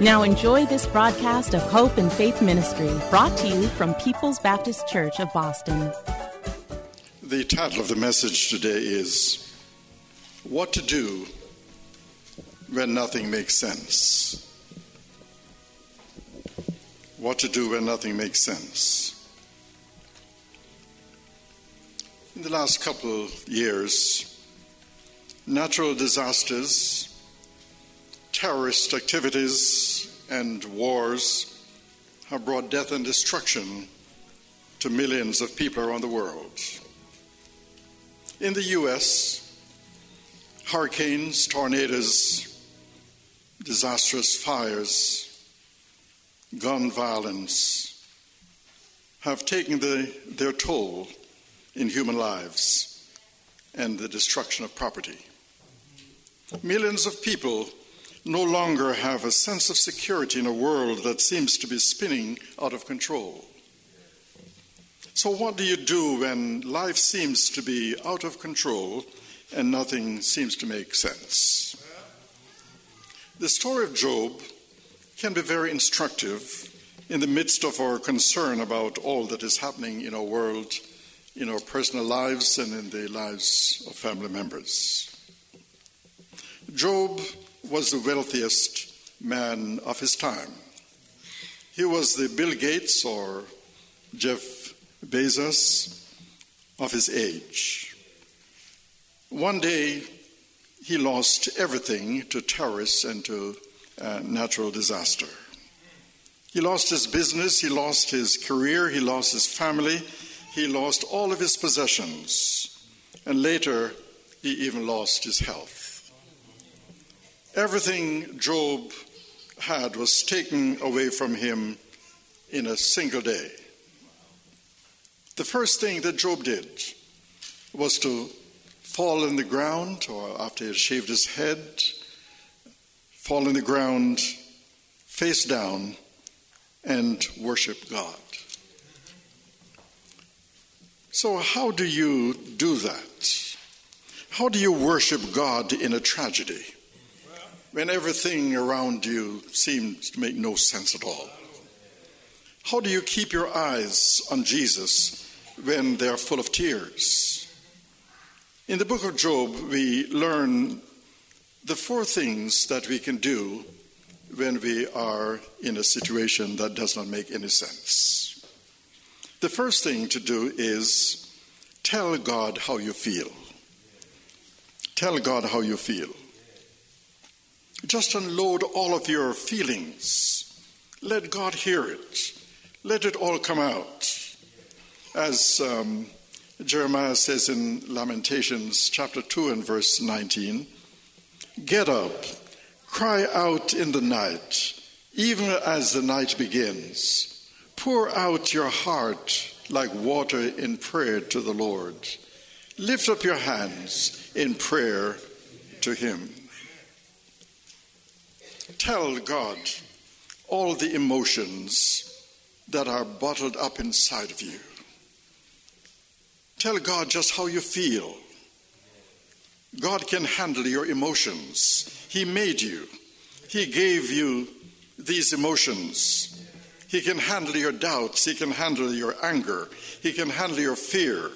Now enjoy this broadcast of Hope and Faith Ministry, brought to you from People's Baptist Church of Boston. The title of the message today is What to Do When Nothing Makes Sense. What to Do When Nothing Makes Sense. In the last couple of years, natural disasters terrorist activities and wars have brought death and destruction to millions of people around the world. In the U.S., hurricanes, tornadoes, disastrous fires, gun violence have taken the, their toll in human lives and the destruction of property. Millions of people no longer have a sense of security in a world that seems to be spinning out of control. So, what do you do when life seems to be out of control and nothing seems to make sense? The story of Job can be very instructive in the midst of our concern about all that is happening in our world, in our personal lives, and in the lives of family members. Job was the wealthiest man of his time. He was the Bill Gates or Jeff Bezos of his age. One day, he lost everything to terrorists and to uh, natural disaster. He lost his business, he lost his career, he lost his family, he lost all of his possessions, and later, he even lost his health. Everything Job had was taken away from him in a single day. The first thing that Job did was to fall in the ground, or after he had shaved his head, fall in the ground face down and worship God. So, how do you do that? How do you worship God in a tragedy? When everything around you seems to make no sense at all? How do you keep your eyes on Jesus when they are full of tears? In the book of Job, we learn the four things that we can do when we are in a situation that does not make any sense. The first thing to do is tell God how you feel. Tell God how you feel. Just unload all of your feelings. Let God hear it. Let it all come out. As um, Jeremiah says in Lamentations chapter 2 and verse 19 Get up, cry out in the night, even as the night begins. Pour out your heart like water in prayer to the Lord. Lift up your hands in prayer to Him. Tell God all the emotions that are bottled up inside of you. Tell God just how you feel. God can handle your emotions. He made you, He gave you these emotions. He can handle your doubts, He can handle your anger, He can handle your fear,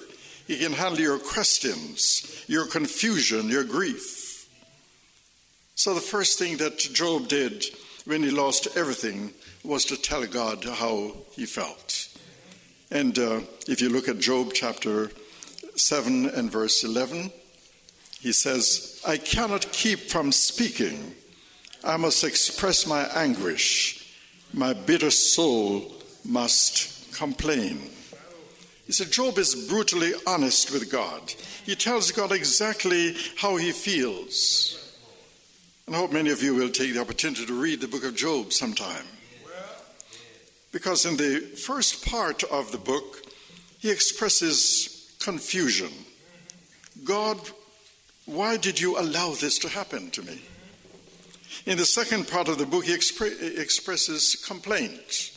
He can handle your questions, your confusion, your grief. So, the first thing that Job did when he lost everything was to tell God how he felt. And uh, if you look at Job chapter 7 and verse 11, he says, I cannot keep from speaking. I must express my anguish. My bitter soul must complain. He said, Job is brutally honest with God. He tells God exactly how he feels. And I hope many of you will take the opportunity to read the book of Job sometime. Because in the first part of the book, he expresses confusion. God, why did you allow this to happen to me? In the second part of the book, he expre- expresses complaint.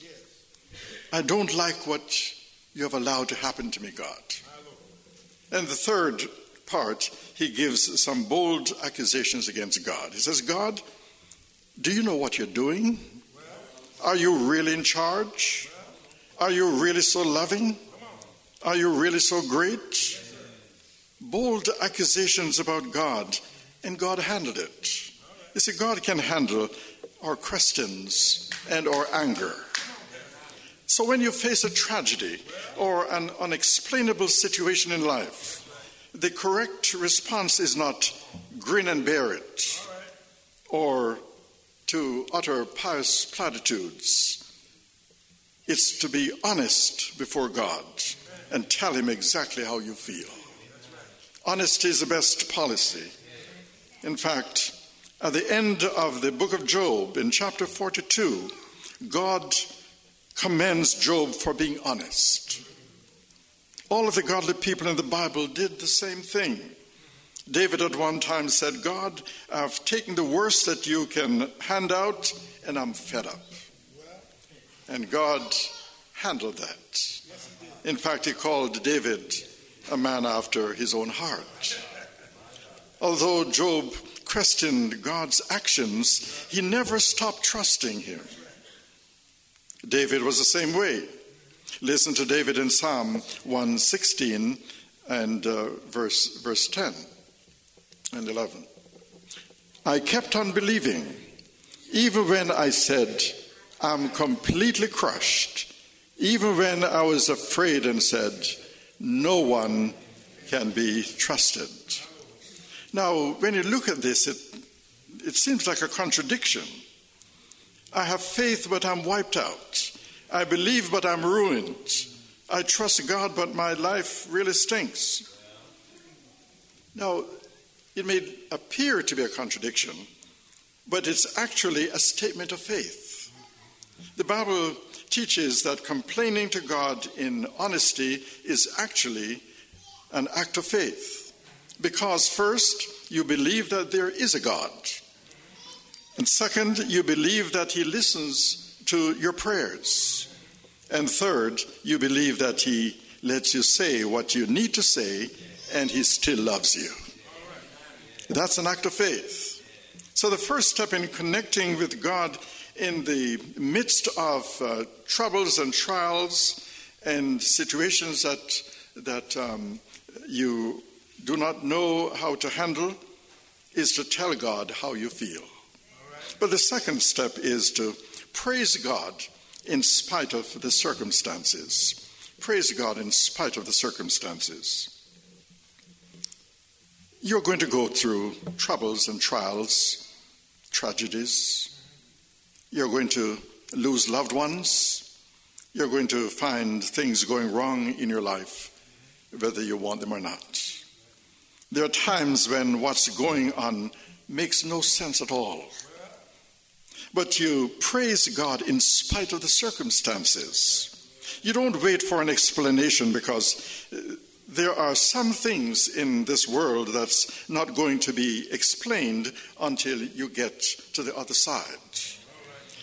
I don't like what you have allowed to happen to me, God. And the third part, he gives some bold accusations against God. He says, God, do you know what you're doing? Are you really in charge? Are you really so loving? Are you really so great? Bold accusations about God, and God handled it. You see, God can handle our questions and our anger. So when you face a tragedy or an unexplainable situation in life, the correct response is not grin and bear it or to utter pious platitudes. It's to be honest before God and tell Him exactly how you feel. Honesty is the best policy. In fact, at the end of the book of Job, in chapter 42, God commends Job for being honest. All of the godly people in the Bible did the same thing. David at one time said, God, I've taken the worst that you can hand out, and I'm fed up. And God handled that. In fact, he called David a man after his own heart. Although Job questioned God's actions, he never stopped trusting him. David was the same way. Listen to David in Psalm 116 and uh, verse, verse 10 and 11. I kept on believing, even when I said, I'm completely crushed, even when I was afraid and said, No one can be trusted. Now, when you look at this, it, it seems like a contradiction. I have faith, but I'm wiped out. I believe, but I'm ruined. I trust God, but my life really stinks. Now, it may appear to be a contradiction, but it's actually a statement of faith. The Bible teaches that complaining to God in honesty is actually an act of faith. Because, first, you believe that there is a God. And second, you believe that He listens to your prayers. And third, you believe that He lets you say what you need to say and He still loves you. That's an act of faith. So, the first step in connecting with God in the midst of uh, troubles and trials and situations that, that um, you do not know how to handle is to tell God how you feel. But the second step is to praise God in spite of the circumstances. Praise God in spite of the circumstances. You're going to go through troubles and trials, tragedies. You're going to lose loved ones. You're going to find things going wrong in your life, whether you want them or not. There are times when what's going on makes no sense at all. But you praise God in spite of the circumstances. You don't wait for an explanation because uh, there are some things in this world that's not going to be explained until you get to the other side.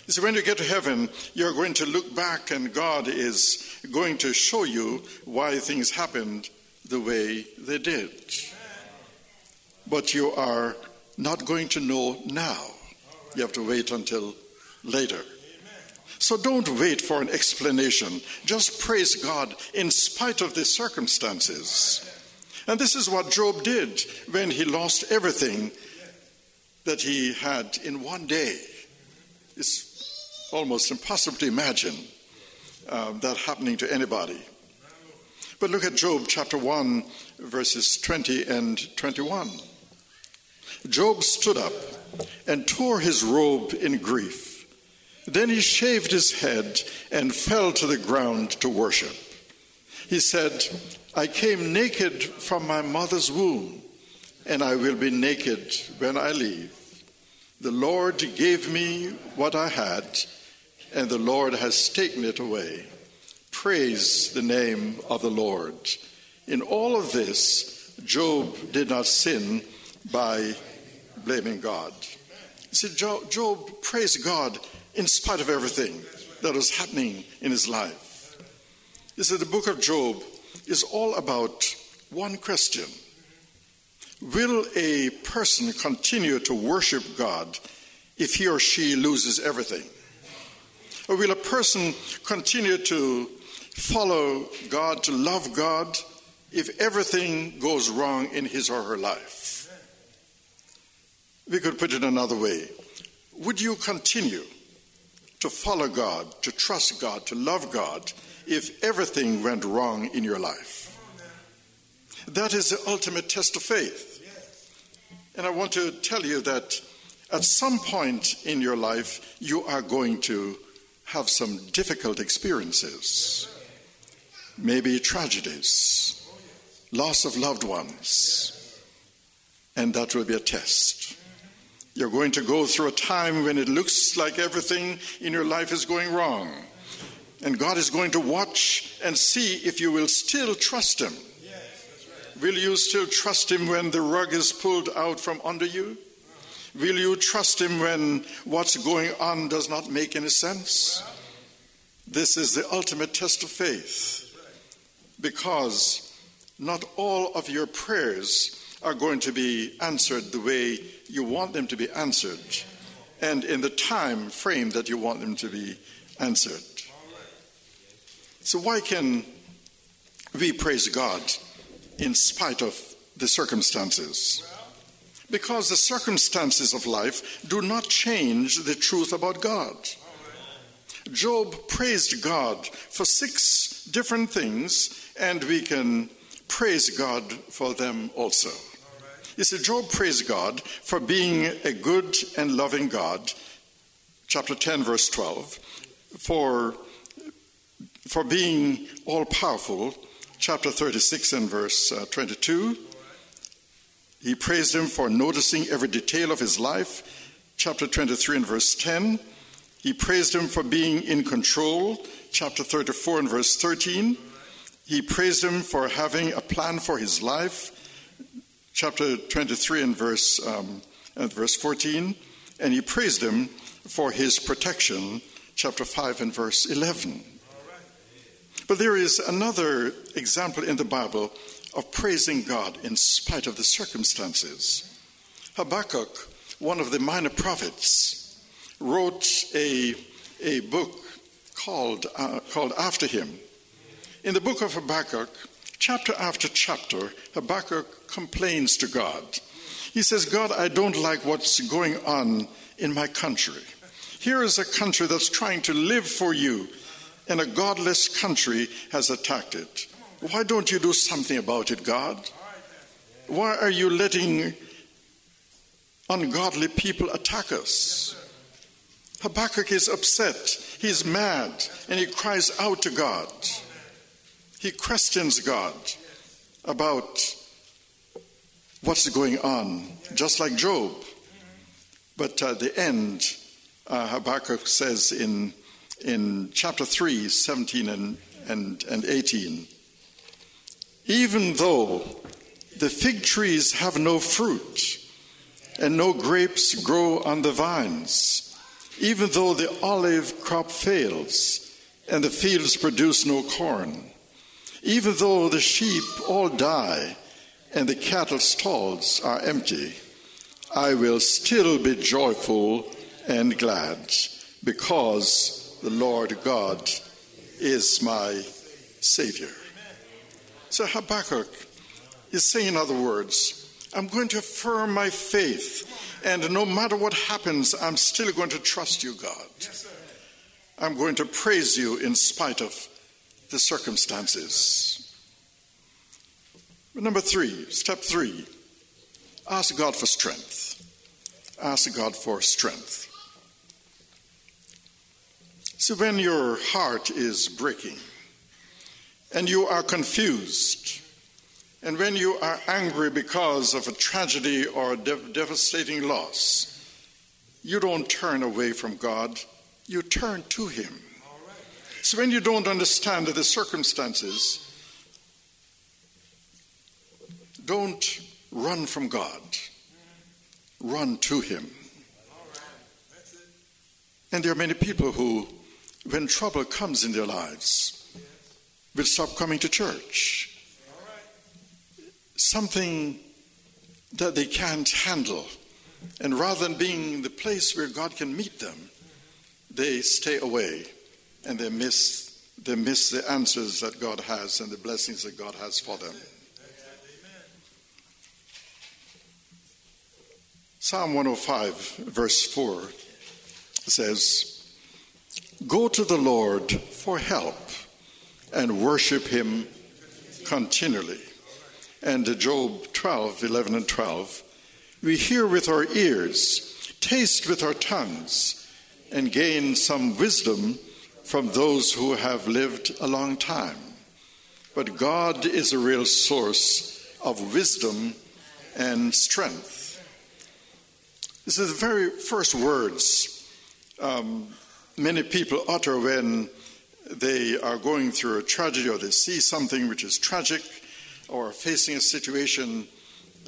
You see, when you get to heaven, you're going to look back and God is going to show you why things happened the way they did. But you are not going to know now. You have to wait until later. So don't wait for an explanation. Just praise God in spite of the circumstances. And this is what Job did when he lost everything that he had in one day. It's almost impossible to imagine um, that happening to anybody. But look at Job chapter 1, verses 20 and 21. Job stood up and tore his robe in grief. Then he shaved his head and fell to the ground to worship. He said, I came naked from my mother's womb, and I will be naked when I leave. The Lord gave me what I had, and the Lord has taken it away. Praise the name of the Lord. In all of this, Job did not sin by blaming God. See, Job, Job praised God in spite of everything that was happening in his life. You see, the book of Job is all about one question Will a person continue to worship God if he or she loses everything? Or will a person continue to follow God, to love God, if everything goes wrong in his or her life? We could put it another way. Would you continue to follow God, to trust God, to love God, if everything went wrong in your life? That is the ultimate test of faith. And I want to tell you that at some point in your life, you are going to have some difficult experiences, maybe tragedies, loss of loved ones, and that will be a test. You're going to go through a time when it looks like everything in your life is going wrong. And God is going to watch and see if you will still trust Him. Will you still trust Him when the rug is pulled out from under you? Will you trust Him when what's going on does not make any sense? This is the ultimate test of faith because not all of your prayers are going to be answered the way you want them to be answered and in the time frame that you want them to be answered. So, why can we praise God in spite of the circumstances? Because the circumstances of life do not change the truth about God. Job praised God for six different things, and we can praise God for them also. You see, Job praised God for being a good and loving God, chapter 10, verse 12, for, for being all powerful, chapter 36 and verse uh, 22. He praised him for noticing every detail of his life, chapter 23 and verse 10. He praised him for being in control, chapter 34 and verse 13. He praised him for having a plan for his life, chapter 23 and verse, um, and verse 14, and he praised him for his protection, chapter 5 and verse 11. But there is another example in the Bible of praising God in spite of the circumstances. Habakkuk, one of the minor prophets, wrote a, a book called, uh, called After Him. In the book of Habakkuk, chapter after chapter, Habakkuk complains to God. He says, God, I don't like what's going on in my country. Here is a country that's trying to live for you, and a godless country has attacked it. Why don't you do something about it, God? Why are you letting ungodly people attack us? Habakkuk is upset, he's mad, and he cries out to God. He questions God about what's going on, just like Job. But at the end, uh, Habakkuk says in, in chapter 3, 17 and, and, and 18, even though the fig trees have no fruit and no grapes grow on the vines, even though the olive crop fails and the fields produce no corn, even though the sheep all die and the cattle stalls are empty, I will still be joyful and glad because the Lord God is my Savior. So Habakkuk is saying, in other words, I'm going to affirm my faith, and no matter what happens, I'm still going to trust you, God. I'm going to praise you in spite of the circumstances. Number three, step three, ask God for strength. Ask God for strength. So when your heart is breaking and you are confused, and when you are angry because of a tragedy or a devastating loss, you don't turn away from God, you turn to Him. So when you don't understand the circumstances, don't run from God, run to Him. And there are many people who, when trouble comes in their lives, will stop coming to church. Something that they can't handle. And rather than being the place where God can meet them, they stay away and they miss, they miss the answers that God has and the blessings that God has for them. Psalm 105, verse 4 says, Go to the Lord for help and worship him continually. And Job 12, 11 and 12, we hear with our ears, taste with our tongues, and gain some wisdom from those who have lived a long time. But God is a real source of wisdom and strength. This is the very first words um, many people utter when they are going through a tragedy or they see something which is tragic or facing a situation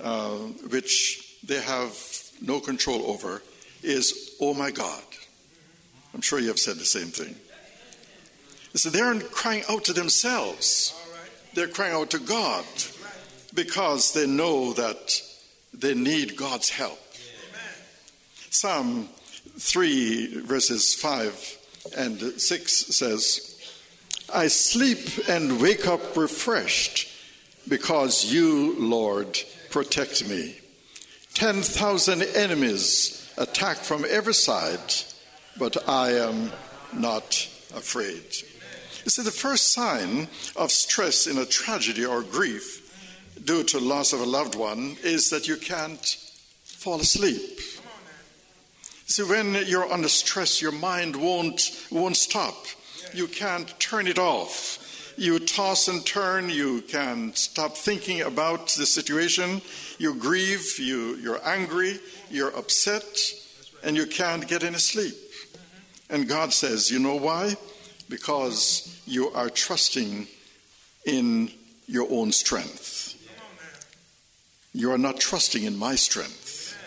uh, which they have no control over is, oh my God. I'm sure you have said the same thing. So they aren't crying out to themselves, they're crying out to God because they know that they need God's help. Psalm 3, verses 5 and 6 says, I sleep and wake up refreshed because you, Lord, protect me. 10,000 enemies attack from every side, but I am not afraid. You see, the first sign of stress in a tragedy or grief due to loss of a loved one is that you can't fall asleep. See, when you're under stress, your mind won't, won't stop. You can't turn it off. You toss and turn. You can't stop thinking about the situation. You grieve. You, you're angry. You're upset. And you can't get any sleep. And God says, You know why? Because you are trusting in your own strength. You are not trusting in my strength.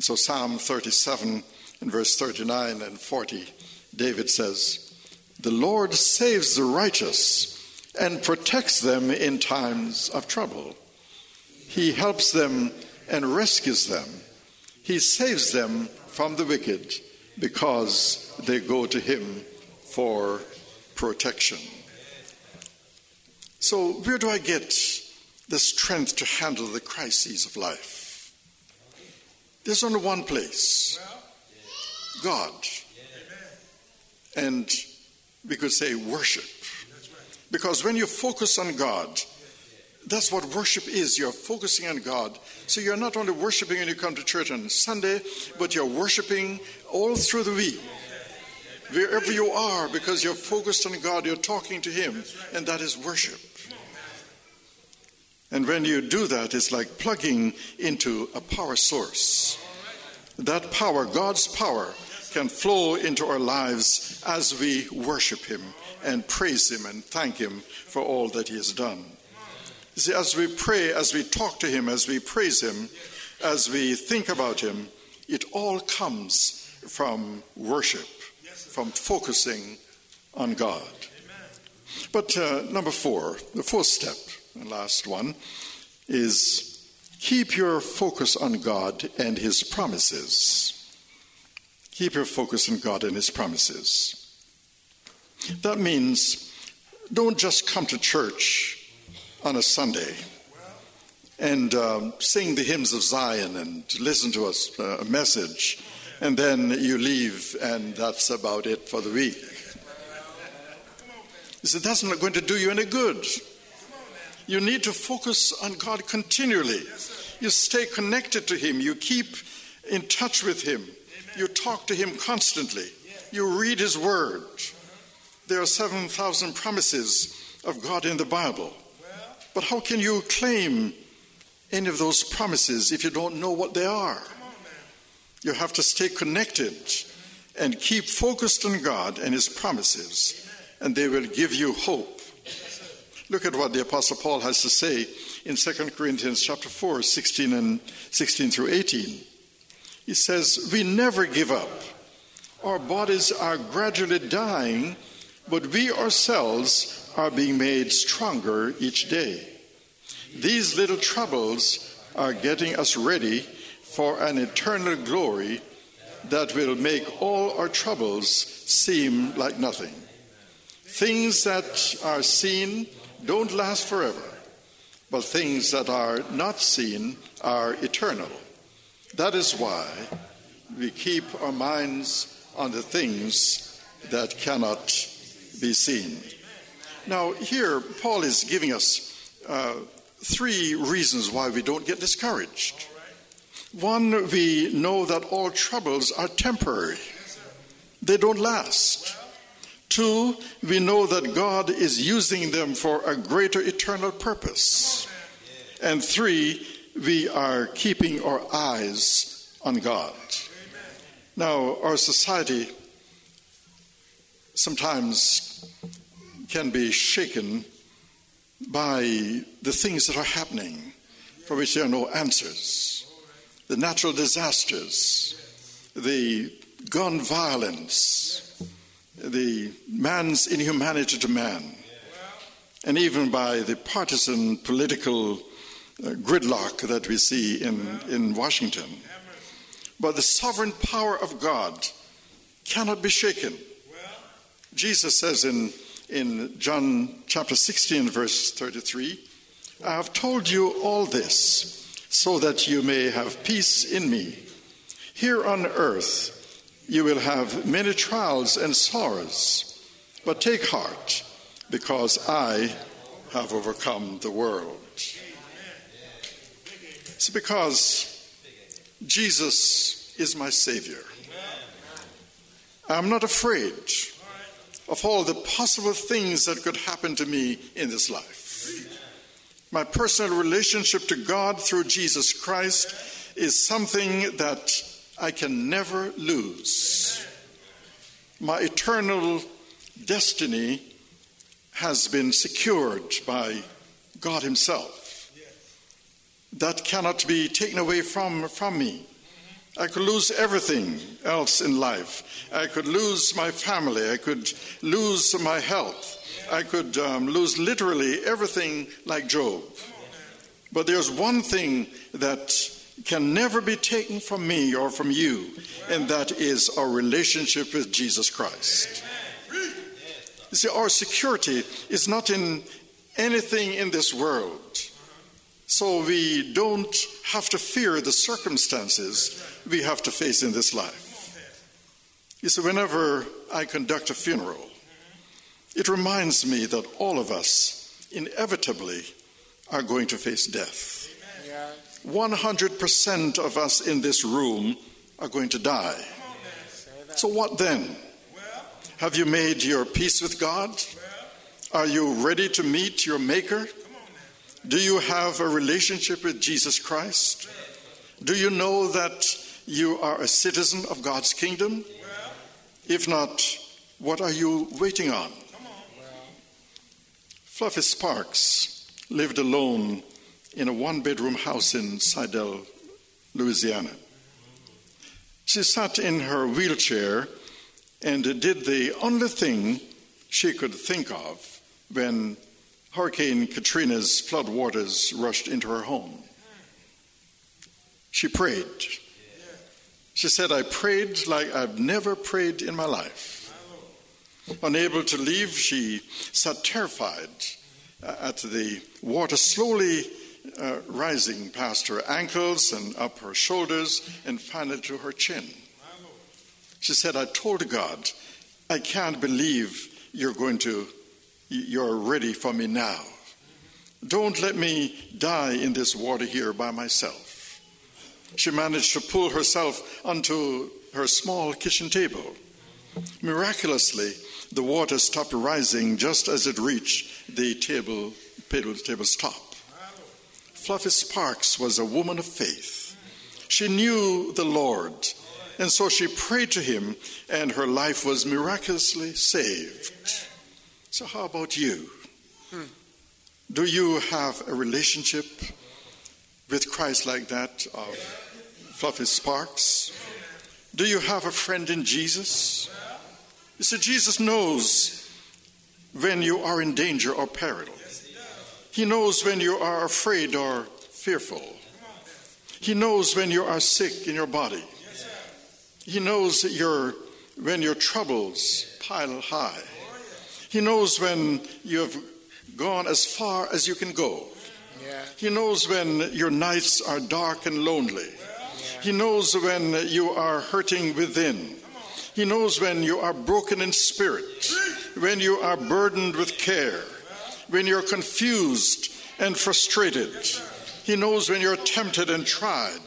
So, Psalm 37 and verse 39 and 40, David says, The Lord saves the righteous and protects them in times of trouble. He helps them and rescues them. He saves them from the wicked because they go to Him for protection. So, where do I get the strength to handle the crises of life? There's only one place God. And we could say worship. Because when you focus on God, that's what worship is. You're focusing on God. So you're not only worshiping when you come to church on Sunday, but you're worshiping all through the week. Wherever you are, because you're focused on God, you're talking to Him, and that is worship. And when you do that, it's like plugging into a power source. That power, God's power, can flow into our lives as we worship Him and praise Him and thank Him for all that He has done. See, as we pray, as we talk to Him, as we praise Him, as we think about Him, it all comes from worship, from focusing on God. But uh, number four, the fourth step, and last one, is keep your focus on God and His promises. Keep your focus on God and His promises. That means don't just come to church on a Sunday and um, sing the hymns of Zion and listen to a, a message and then you leave, and that's about it for the week. He said, That's not going to do you any good. You need to focus on God continually. You stay connected to Him, you keep in touch with Him, you talk to Him constantly, you read His Word. There are 7,000 promises of God in the Bible. But how can you claim any of those promises if you don't know what they are? You have to stay connected and keep focused on God and His promises, and they will give you hope. Look at what the Apostle Paul has to say in 2 Corinthians chapter 4, 16 and 16 through 18. He says, We never give up. Our bodies are gradually dying, but we ourselves are being made stronger each day. These little troubles are getting us ready for an eternal glory that will make all our troubles seem like nothing. Things that are seen don't last forever, but things that are not seen are eternal. That is why we keep our minds on the things that cannot be seen. Now, here, Paul is giving us uh, three reasons why we don't get discouraged. One, we know that all troubles are temporary, they don't last. Two, we know that God is using them for a greater eternal purpose. And three, we are keeping our eyes on God. Now, our society sometimes can be shaken by the things that are happening for which there are no answers the natural disasters, the gun violence, the man's inhumanity to man, and even by the partisan political uh, gridlock that we see in, in Washington. But the sovereign power of God cannot be shaken. Jesus says in, in John chapter 16, verse 33, I have told you all this so that you may have peace in me. Here on earth you will have many trials and sorrows, but take heart, because I have overcome the world. It's because Jesus is my Savior. I'm not afraid of all the possible things that could happen to me in this life. My personal relationship to God through Jesus Christ is something that I can never lose. My eternal destiny has been secured by God Himself. That cannot be taken away from, from me. I could lose everything else in life. I could lose my family. I could lose my health. I could um, lose literally everything like Job. But there's one thing that can never be taken from me or from you, and that is our relationship with Jesus Christ. You see, our security is not in anything in this world. So we don't have to fear the circumstances we have to face in this life. You see, whenever I conduct a funeral, it reminds me that all of us inevitably are going to face death. 100% of us in this room are going to die. So, what then? Have you made your peace with God? Are you ready to meet your Maker? Do you have a relationship with Jesus Christ? Do you know that you are a citizen of God's kingdom? If not, what are you waiting on? Fluffy Sparks lived alone in a one bedroom house in Slidell, Louisiana. She sat in her wheelchair and did the only thing she could think of when Hurricane Katrina's flood waters rushed into her home. She prayed. She said, I prayed like I've never prayed in my life. Unable to leave, she sat terrified uh, at the water slowly uh, rising past her ankles and up her shoulders and finally to her chin. She said, I told God, I can't believe you're going to, you're ready for me now. Don't let me die in this water here by myself. She managed to pull herself onto her small kitchen table. Miraculously, the water stopped rising just as it reached the table, table table's top. Fluffy Sparks was a woman of faith. She knew the Lord, and so she prayed to him, and her life was miraculously saved. So, how about you? Hmm. Do you have a relationship with Christ like that of Fluffy Sparks? Do you have a friend in Jesus? You see, Jesus knows when you are in danger or peril. He knows when you are afraid or fearful. He knows when you are sick in your body. He knows your, when your troubles pile high. He knows when you have gone as far as you can go. He knows when your nights are dark and lonely. He knows when you are hurting within. He knows when you are broken in spirit, when you are burdened with care, when you're confused and frustrated. He knows when you're tempted and tried,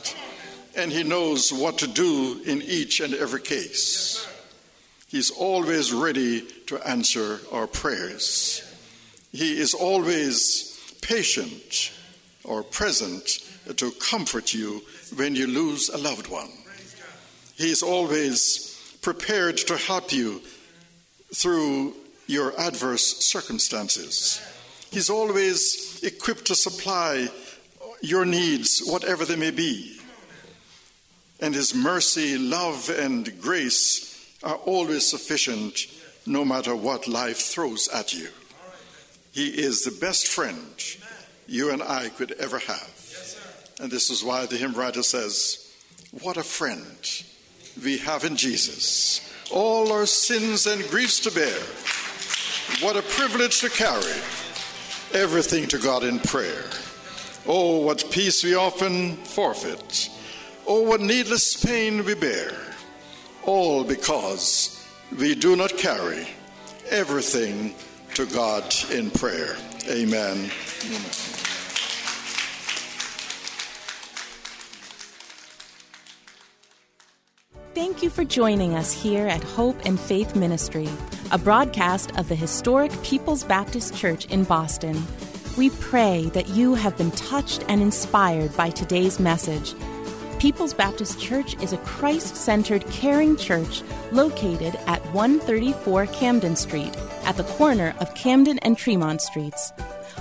and He knows what to do in each and every case. He's always ready to answer our prayers. He is always patient or present to comfort you when you lose a loved one. He is always prepared to help you through your adverse circumstances. He's always equipped to supply your needs, whatever they may be. And His mercy, love, and grace are always sufficient no matter what life throws at you. He is the best friend you and I could ever have. And this is why the hymn writer says, What a friend we have in Jesus. All our sins and griefs to bear. What a privilege to carry everything to God in prayer. Oh, what peace we often forfeit. Oh, what needless pain we bear. All because we do not carry everything to God in prayer. Amen. Amen. Thank you for joining us here at Hope and Faith Ministry, a broadcast of the historic People's Baptist Church in Boston. We pray that you have been touched and inspired by today's message. People's Baptist Church is a Christ centered, caring church located at 134 Camden Street, at the corner of Camden and Tremont Streets.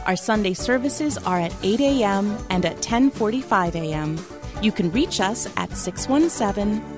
Our Sunday services are at 8 a.m. and at 10:45 a.m. You can reach us at 617